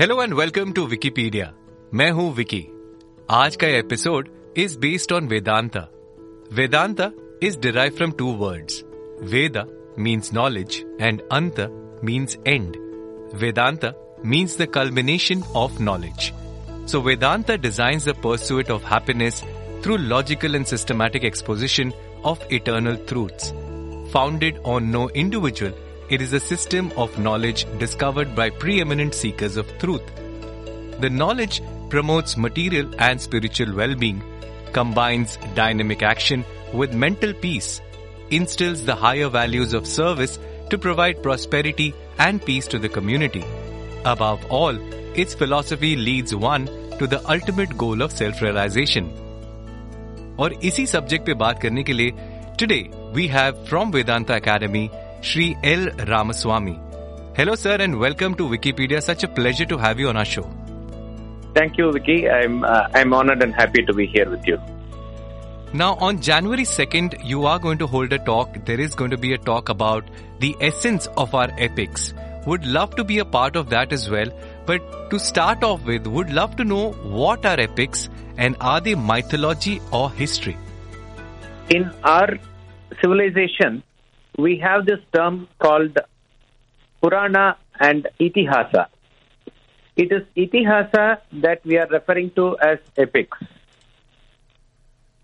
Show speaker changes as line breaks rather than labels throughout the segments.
Hello and welcome to Vickypedia. मैं हूं विकी आज का episode is based on Vedanta. Vedanta is derive from two words Veda means knowledge and anta means end. Vedanta means the culmination of knowledge. So Vedanta designs the pursuit of happiness through logical and systematic exposition of eternal truths, founded on no individual it is a system of knowledge discovered by preeminent seekers of truth. The knowledge promotes material and spiritual well-being, combines dynamic action with mental peace, instills the higher values of service to provide prosperity and peace to the community. Above all, its philosophy leads one to the ultimate goal of self-realization. और इसी subject पे बात करने के लिए today we have from Vedanta academy Sri L. Ramaswamy. Hello, sir, and welcome to Vickypedia. Such a pleasure to have you on our show.
Thank you, Vicky. I'm, uh, I'm honored and happy to be here with you.
Now, on January 2nd, you are going to hold a talk. There is going to be a talk about the essence of our epics. Would love to be a part of that as well. But to start off with, would love to know what are epics and are they mythology or history?
In our civilization, we have this term called Purana and Itihasa. It is Itihasa that we are referring to as epics.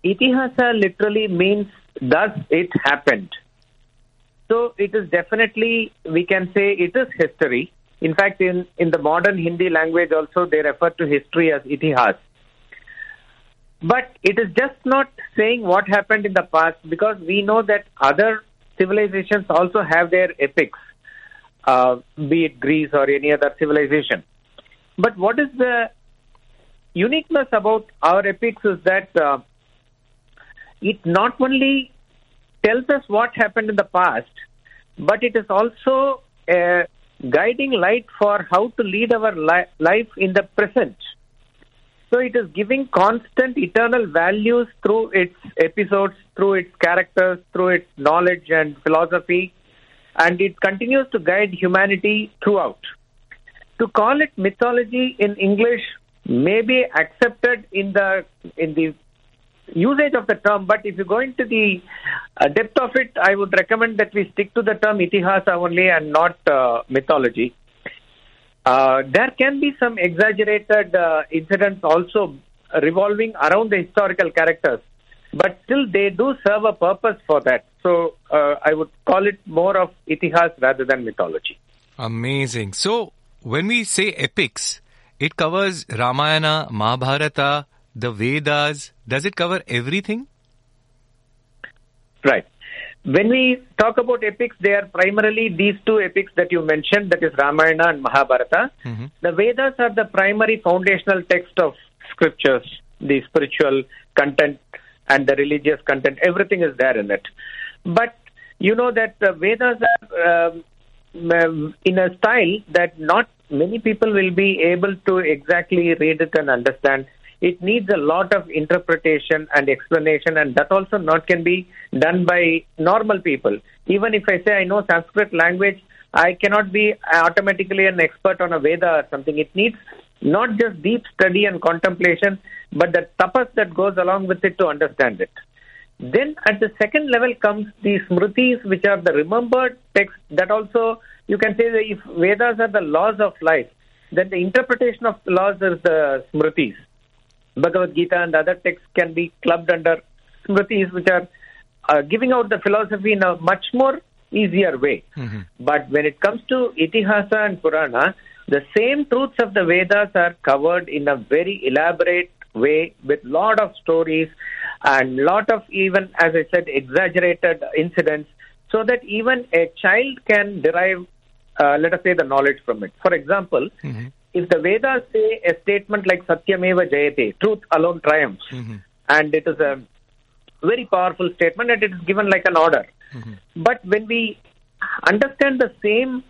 Itihasa literally means thus it happened. So it is definitely, we can say it is history. In fact, in, in the modern Hindi language also, they refer to history as itihas. But it is just not saying what happened in the past because we know that other civilizations also have their epics, uh, be it Greece or any other civilization. But what is the uniqueness about our epics is that uh, it not only tells us what happened in the past, but it is also a guiding light for how to lead our li- life in the present. So it is giving constant eternal values through its episodes, through its characters, through its knowledge and philosophy, and it continues to guide humanity throughout. To call it mythology in English may be accepted in the in the usage of the term, but if you go into the uh, depth of it, I would recommend that we stick to the term itihasa only and not uh, mythology. Uh, there can be some exaggerated uh, incidents also revolving around the historical characters, but still they do serve a purpose for that. So uh, I would call it more of itihas rather than mythology.
Amazing. So, when we say epics, it covers Ramayana, Mahabharata, the Vedas. Does it cover everything?
Right. When we talk about epics, they are primarily these two epics that you mentioned, that is Ramayana and Mahabharata.
Mhm.
The Vedas are the primary foundational text of scriptures, the spiritual content and the religious content, everything is there in it. But you know that the Vedas are um, um, in a style that not many people will be able to exactly read it and understand. It needs a lot of interpretation and explanation, and that also not can be done by normal people. Even if I say I know Sanskrit language, I cannot be automatically an expert on a Veda or something. It needs not just deep study and contemplation, but the tapas that goes along with it to understand it. Then at the second level comes the smritis, which are the remembered texts that also you can say that if Vedas are the laws of life, then the interpretation of laws is the smritis. Bhagavad Gita and other texts can be clubbed under smritis, which are uh, giving out the philosophy in a much more easier way. But when it comes to Itihasa and Purana, the same truths of the Vedas are covered in a very elaborate way with lot of stories and lot of even, as I said, exaggerated incidents so that even a child can derive, uh, let us say, the knowledge from it. For example, if the Vedas say a statement like Satyameva Jayate, truth alone triumphs, mm-hmm. and it is a very powerful statement and it is given like an order. Mm-hmm. But when we understand the same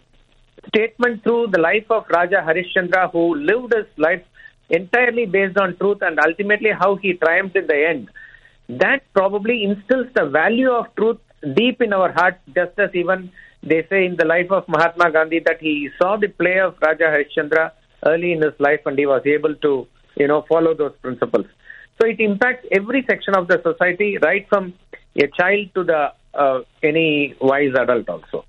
statement through the life of Raja Harishchandra, who lived his life entirely based on truth and ultimately how he triumphed in the end, that probably instills the value of truth deep in our hearts, just as even they say in the life of Mahatma Gandhi that he saw the play of Raja Harishchandra early in his life and he was able to, you know, follow those principles. So it impacts every section of the society, right from a child to the uh, any wise adult also.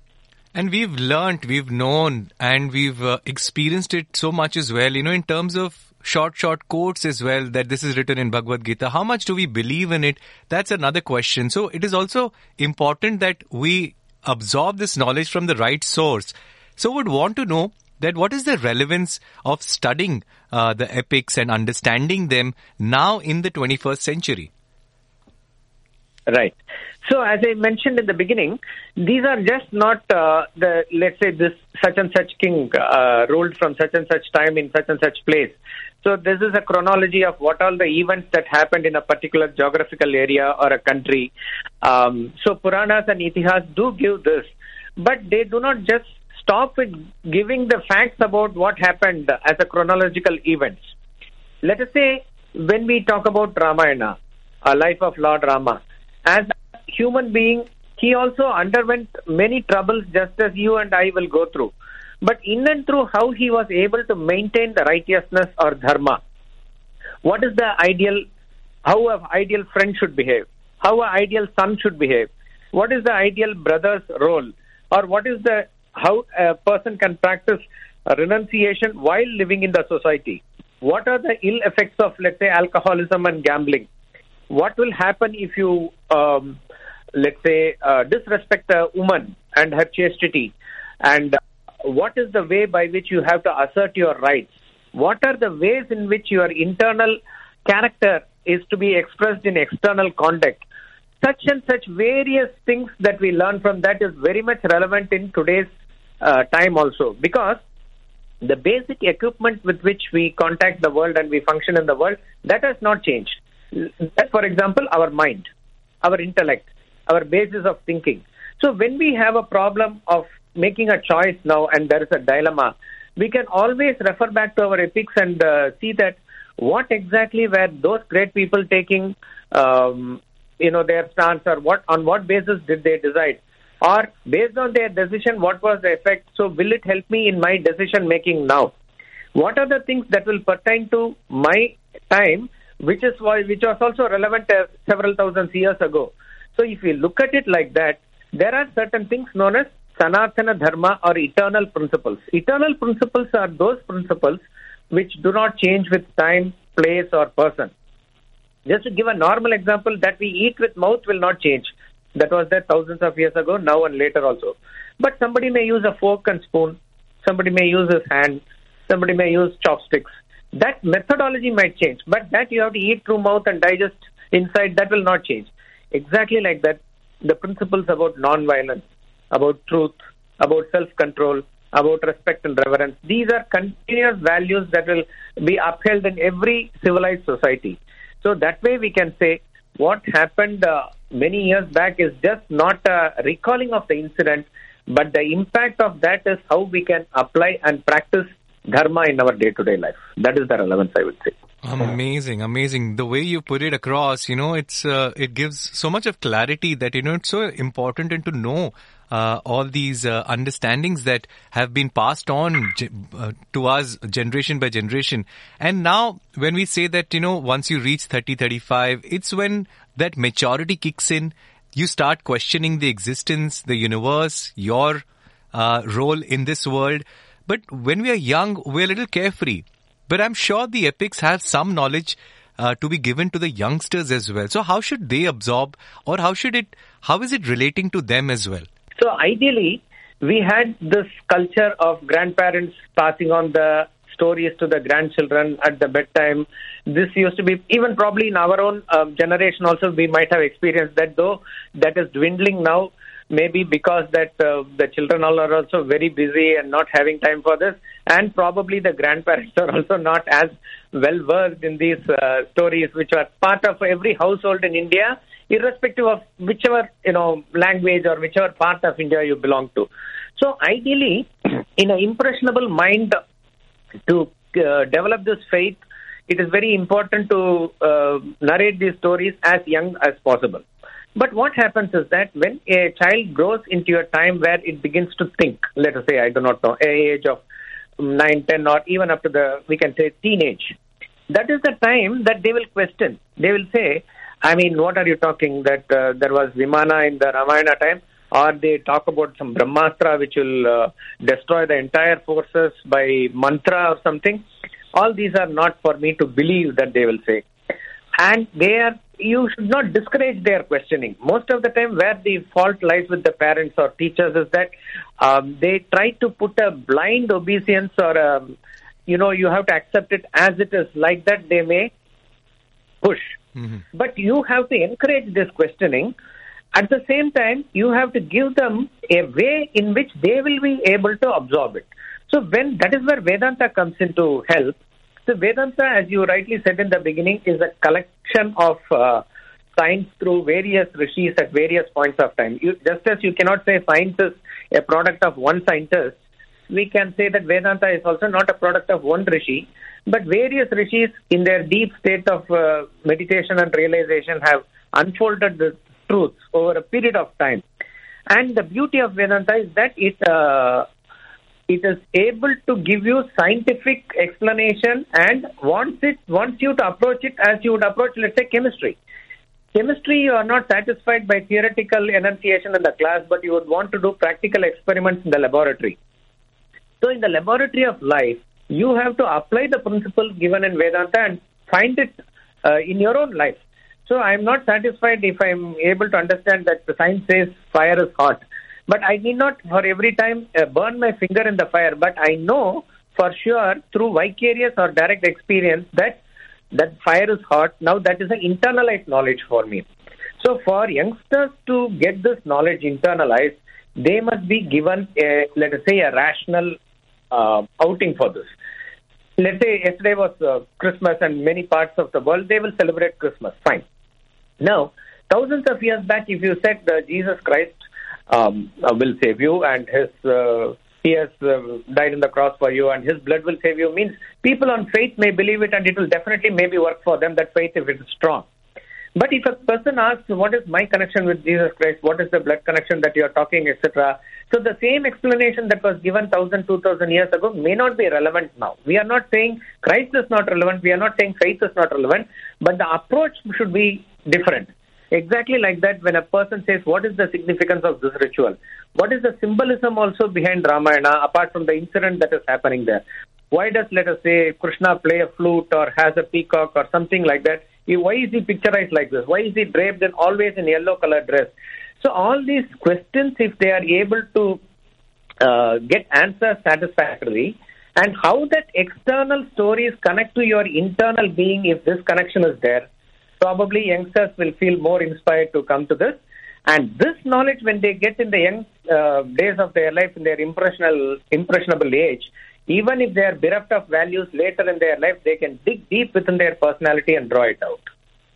And we've learned, we've known, and we've uh, experienced it so much as well. You know, in terms of short, short quotes as well, that this is written in Bhagavad Gita. How much do we believe in it? That's another question. So it is also important that we absorb this knowledge from the right source. So would want to know that what is the relevance of studying uh, the epics and understanding them now in the 21st century?
Right. So, as I mentioned in the beginning, these are just not uh, the let's say this such and such king uh, ruled from such and such time in such and such place. So, this is a chronology of what all the events that happened in a particular geographical area or a country. Um, so, Puranas and Itihas do give this, but they do not just stop with giving the facts about what happened as a chronological events. Let us say when we talk about Ramayana, a life of Lord Rama, as a human being, he also underwent many troubles just as you and I will go through. But in and through how he was able to maintain the righteousness or dharma, what is the ideal, how an ideal friend should behave, how an ideal son should behave, what is the ideal brother's role, or what is the how a person can practice renunciation while living in the society. What are the ill effects of, let's say, alcoholism and gambling? What will happen if you, um, let's say, uh, disrespect a woman and her chastity? And what is the way by which you have to assert your rights? What are the ways in which your internal character is to be expressed in external conduct? Such and such various things that we learn from that is very much relevant in today's uh, time also. Because the basic equipment with which we contact the world and we function in the world that has not changed. That for example our mind our intellect our basis of thinking. So when we have a problem of making a choice now and there is a dilemma we can always refer back to our epics and uh, see that what exactly were those great people taking um, you know their stance or what on what basis did they decide or based on their decision what was the effect? So will it help me in my decision making now? What are the things that will pertain to my time which is why which was also relevant uh, several thousand years ago? So if we look at it like that there are certain things known as sanatana dharma or eternal principles. Eternal principles are those principles which do not change with time place or person. Just to give a normal example that we eat with mouth will not change that was there thousands of years ago, now and later also. But somebody may use a fork and spoon, somebody may use his hand, somebody may use chopsticks. That methodology might change, but that you have to eat through mouth and digest inside, that will not change. Exactly like that, the principles about non-violence, about truth, about self-control, about respect and reverence, these are continuous values that will be upheld in every civilized society. So that way we can say what happened uh, many years back is just not a recalling of the incident, but the impact of that is how we can apply and practice dharma in our day to day life. That is the relevance, I would say.
Amazing, amazing. The way you put it across, you know, it's uh, it gives so much of clarity that you know it's so important and to know uh, all these uh, understandings that have been passed on uh, to us generation by generation. And now, when we say that, you know, once you reach 30, 35, it's when that maturity kicks in. You start questioning the existence, the universe, your uh, role in this world. But when we are young, we're a little carefree. But I'm sure the epics have some knowledge uh, to be given to the youngsters as well. So how should they absorb, or how should it? How is it relating to them as well?
So ideally, we had this culture of grandparents passing on the stories to the grandchildren at the bedtime. This used to be even probably in our own um, generation also we might have experienced that though that is dwindling now maybe because that uh, the children all are also very busy and not having time for this and probably the grandparents are also not as well versed in these uh, stories which are part of every household in india irrespective of whichever you know language or whichever part of india you belong to so ideally in an impressionable mind to uh, develop this faith it is very important to uh, narrate these stories as young as possible but what happens is that when a child grows into a time where it begins to think, let us say, I do not know, age of 9, 10, or even up to the, we can say, teenage. That is the time that they will question. They will say, I mean, what are you talking that uh, there was Vimana in the Ramayana time? Or they talk about some Brahmastra which will uh, destroy the entire forces by mantra or something. All these are not for me to believe that they will say. And they are, you should not discourage their questioning. Most of the time, where the fault lies with the parents or teachers is that um, they try to put a blind obeisance or a, you know, you have to accept it as it is. Like that, they may push. Mm-hmm. But you have to encourage this questioning. At the same time, you have to give them a way in which they will be able to absorb it. So when that is where Vedanta comes into help. So Vedanta, as you rightly said in the beginning, is a collection of uh, science through various rishis at various points of time. You, just as you cannot say science is a product of one scientist, we can say that Vedanta is also not a product of one rishi, but various rishis in their deep state of uh, meditation and realization have unfolded the truths over a period of time. And the beauty of Vedanta is that it uh, it is able to give you scientific explanation and wants it wants you to approach it as you would approach, let's say, chemistry. Chemistry, you are not satisfied by theoretical enunciation in the class, but you would want to do practical experiments in the laboratory. So, in the laboratory of life, you have to apply the principle given in Vedanta and find it uh, in your own life. So I'm not satisfied if I'm able to understand that the science says fire is hot. But I need not for every time uh, burn my finger in the fire. But I know for sure through vicarious or direct experience that that fire is hot. Now that is an internalized knowledge for me. So for youngsters to get this knowledge internalized, they must be given a, let us say, a rational uh, outing for this. Let's say yesterday was uh, Christmas and many parts of the world, they will celebrate Christmas. Fine. Now, thousands of years back, if you said uh, Jesus Christ um, uh, will save you and his uh, he has uh, died on the cross for you and his blood will save you means people on faith may believe it and it will definitely maybe work for them that faith if it is strong. But if a person asks, what is my connection with Jesus Christ? What is the blood connection that you are talking, etc.? So the same explanation that was given thousand, two thousand years ago may not be relevant now. We are not saying Christ is not relevant. We are not saying faith is not relevant. But the approach should be different. Exactly like that, when a person says, What is the significance of this ritual? What is the symbolism also behind Ramayana, apart from the incident that is happening there? Why does, let us say, Krishna play a flute or has a peacock or something like that? Why is he picturized like this? Why is he draped in always in yellow colored dress? So all these questions, if they are able to uh, get answers satisfactorily, and how that external stories connect to your internal being, if this connection is there, probably youngsters will feel more inspired to come to this. And this knowledge, when they get in the young uh, days of their life, in their impressionable, impressionable age, even if they are bereft of values later in their life, they can dig deep within their personality and draw it out.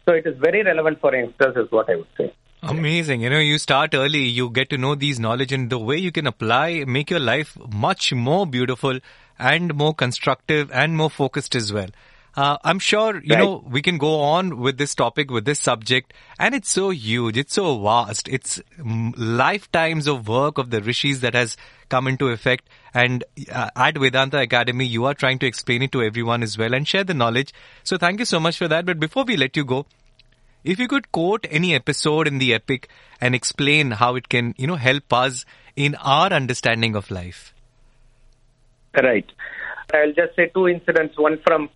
So it is very relevant for youngsters, is what I would say.
Amazing. You know, you start early, you get to know these knowledge and the way you can apply, make your life much more beautiful and more constructive and more focused as well. Uh, I'm sure, you right. know, we can go on with this topic, with this subject, and it's so huge, it's so vast, it's lifetimes of work of the rishis that has come into effect. And uh, at Vedanta Academy, you are trying to explain it to everyone as well and share the knowledge. So thank you so much for that. But before we let you go, if you could quote any episode in the epic and explain how it can, you know, help us in our understanding of life.
Right. I'll just say two incidents, one from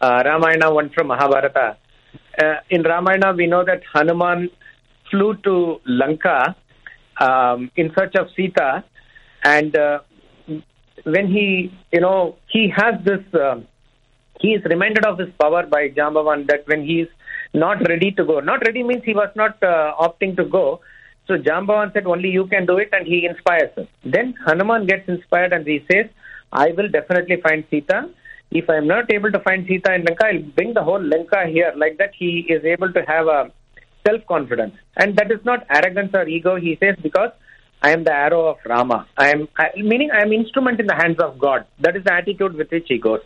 uh, Ramayana, one from Mahabharata. Uh, in Ramayana, we know that Hanuman flew to Lanka um, in search of Sita, and uh, when he, you know, he has this, uh, he is reminded of his power by Jambavan that when he is not ready to go, not ready means he was not uh, opting to go. So Jambavan said, only you can do it, and he inspires him. Then Hanuman gets inspired and he says, I will definitely find Sita if I'm not able to find Sita in Lanka, I'll bring the whole Lanka here. Like that, he is able to have a self confidence. And that is not arrogance or ego, he says, because I am the arrow of Rama. I am, I, meaning I am instrument in the hands of God. That is the attitude with which he goes.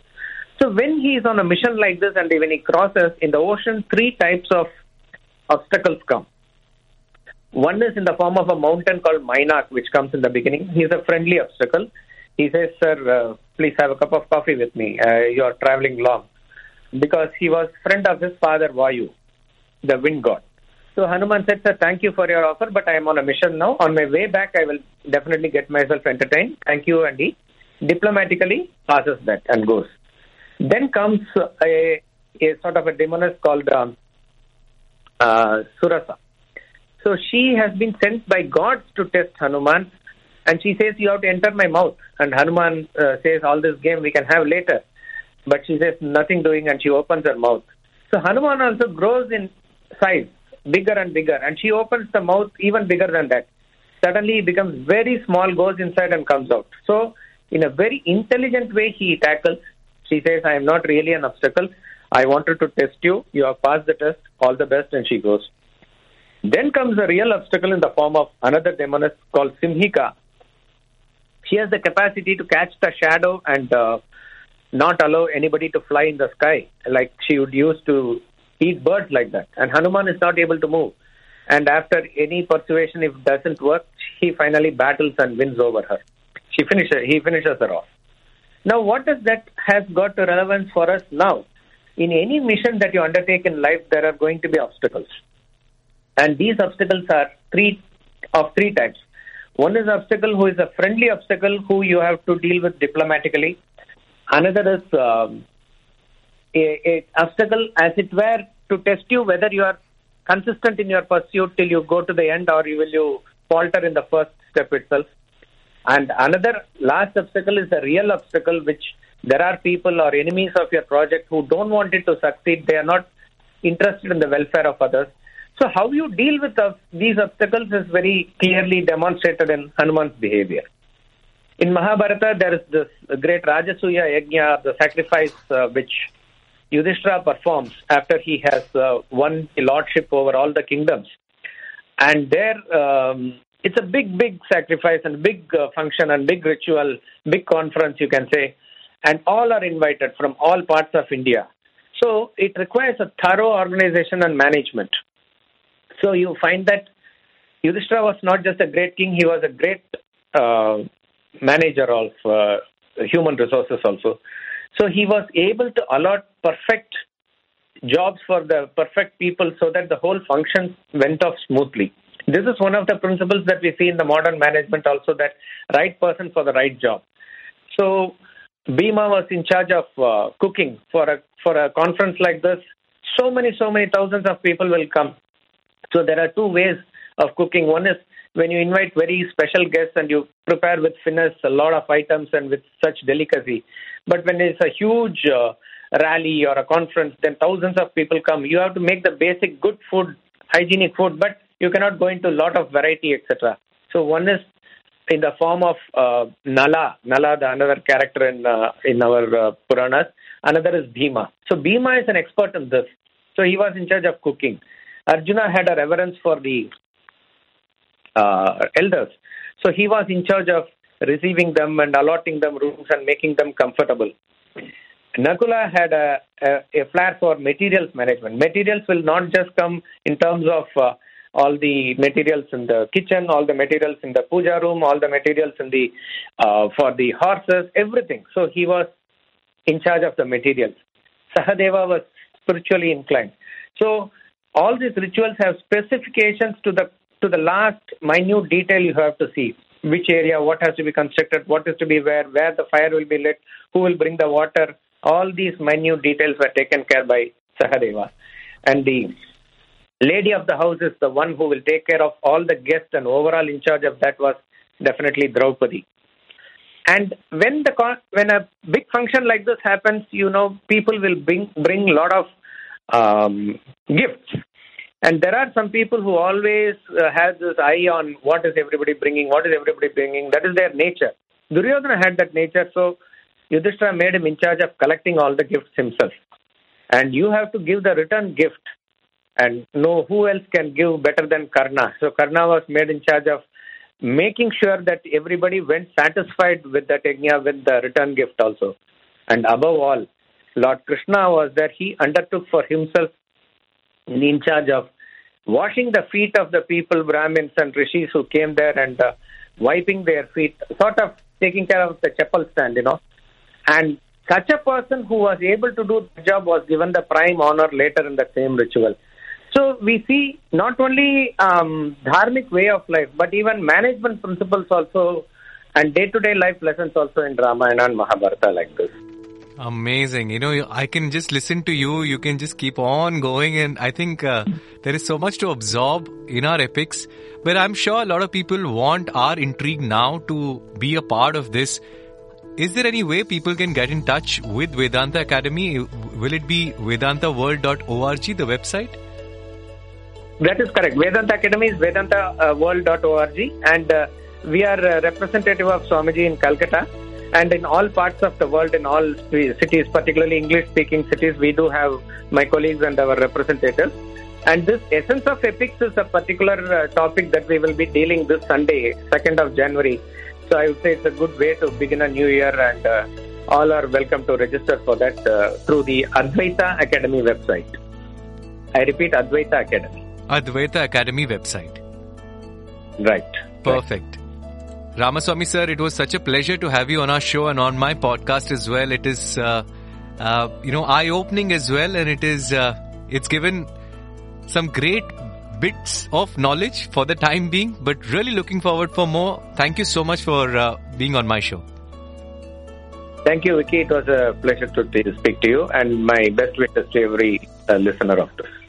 So when he is on a mission like this and when he crosses in the ocean, three types of obstacles come. One is in the form of a mountain called Mainak, which comes in the beginning. He is a friendly obstacle. He says, Sir, uh, please have a cup of coffee with me. Uh, you are traveling long. Because he was friend of his father, Vayu, the wind god. So Hanuman said, Sir, thank you for your offer, but I am on a mission now. On my way back, I will definitely get myself entertained. Thank you. And he diplomatically passes that and goes. Then comes a, a sort of a demoness called um, uh, Surasa. So she has been sent by gods to test Hanuman, and she says, You have to enter my mouth. And Hanuman uh, says, All this game we can have later. But she says, Nothing doing, and she opens her mouth. So Hanuman also grows in size, bigger and bigger, and she opens the mouth even bigger than that. Suddenly he becomes very small, goes inside and comes out. So, in a very intelligent way, he tackles. She says, I am not really an obstacle. I wanted to test you. You have passed the test. All the best. And she goes. Then comes a real obstacle in the form of another demoness called Simhika. She has the capacity to catch the shadow and uh, not allow anybody to fly in the sky like she would use to eat birds like that. And Hanuman is not able to move. And after any persuasion, if doesn't work, he finally battles and wins over her. She finishes, he finishes her off. Now, what does that has got to relevance for us now? In any mission that you undertake in life, there are going to be obstacles. And these obstacles are three of three types. One is obstacle who is a friendly obstacle who you have to deal with diplomatically. Another is um, a, a obstacle, as it were, to test you whether you are consistent in your pursuit till you go to the end, or you will you falter in the first step itself. And another last obstacle is a real obstacle, which there are people or enemies of your project who don't want it to succeed. They are not interested in the welfare of others. So, how you deal with the, these obstacles is very clearly demonstrated in Hanuman's behavior. In Mahabharata, there is this great Rajasuya Yajna, the sacrifice uh, which Yudhishthira performs after he has uh, won the lordship over all the kingdoms. And there, um, it's a big, big sacrifice and big uh, function and big ritual, big conference, you can say. And all are invited from all parts of India. So it requires a thorough organization and management. So you find that Yudhishthira was not just a great king, he was a great uh, manager of uh, human resources also. So he was able to allot perfect jobs for the perfect people so that the whole function went off smoothly. This is one of the principles that we see in the modern management also that right person for the right job. So Bhima was in charge of uh, cooking for a for a conference like this. So many, so many thousands of people will come. So there are two ways of cooking. One is when you invite very special guests and you prepare with finesse a lot of items and with such delicacy. But when it's a huge uh, rally or a conference, then thousands of people come. You have to make the basic good food, hygienic food, but you cannot go into a lot of variety, etc. So one is in the form of uh, Nala, Nala, the another character in uh, in our uh, Puranas. Another is Bhima. So Bhima is an expert in this. So he was in charge of cooking. Arjuna had a reverence for the uh, elders. So he was in charge of receiving them and allotting them rooms and making them comfortable. Nakula had a, a, a flair for materials management. Materials will not just come in terms of uh, all the materials in the kitchen, all the materials in the puja room, all the materials in the uh, for the horses, everything. So he was in charge of the materials. Sahadeva was spiritually inclined. So all these rituals have specifications to the to the last minute detail you have to see which area, what has to be constructed, what is to be where, where the fire will be lit, who will bring the water. All these minute details were taken care by Sahadeva. And the lady of the house is the one who will take care of all the guests and overall in charge of that was definitely Draupadi. And when the when a big function like this happens, you know, people will bring bring lot of um, gifts and there are some people who always uh, have this eye on what is everybody bringing, what is everybody bringing. That is their nature. Duryodhana had that nature, so Yudhishthira made him in charge of collecting all the gifts himself. And you have to give the return gift and know who else can give better than Karna. So Karna was made in charge of making sure that everybody went satisfied with that yajna with the return gift also. And above all, Lord Krishna was there. He undertook for himself in charge of washing the feet of the people, Brahmins and Rishis who came there and uh, wiping their feet, sort of taking care of the chappal stand, you know. And such a person who was able to do the job was given the prime honor later in the same ritual. So we see not only um, dharmic way of life, but even management principles also, and day-to-day life lessons also in Ramayana and Mahabharata like this.
Amazing. You know, I can just listen to you. You can just keep on going. And I think uh, there is so much to absorb in our epics. But I'm sure a lot of people want our intrigue now to be a part of this. Is there any way people can get in touch with Vedanta Academy? Will it be vedantaworld.org, the website?
That is correct. Vedanta Academy is vedantaworld.org and uh, we are a representative of Swamiji in Calcutta and in all parts of the world, in all cities, particularly English speaking cities, we do have my colleagues and our representatives. And this essence of epics is a particular uh, topic that we will be dealing this Sunday, 2nd of January. So I would say it's a good way to begin a new year and uh, all are welcome to register for that uh, through the Advaita Academy website. I repeat, Advaita Academy.
Advaita Academy website.
Right.
Perfect. Ramaswamy sir, it was such a pleasure to have you on our show and on my podcast as well. It is, uh, uh, you know, eye-opening as well, and it is, uh, it's given some great bits of knowledge for the time being. But really looking forward for more. Thank you so much for uh, being on my show.
Thank you, Vicky. It was a pleasure to speak to you, and my best wishes to every uh, listener of this.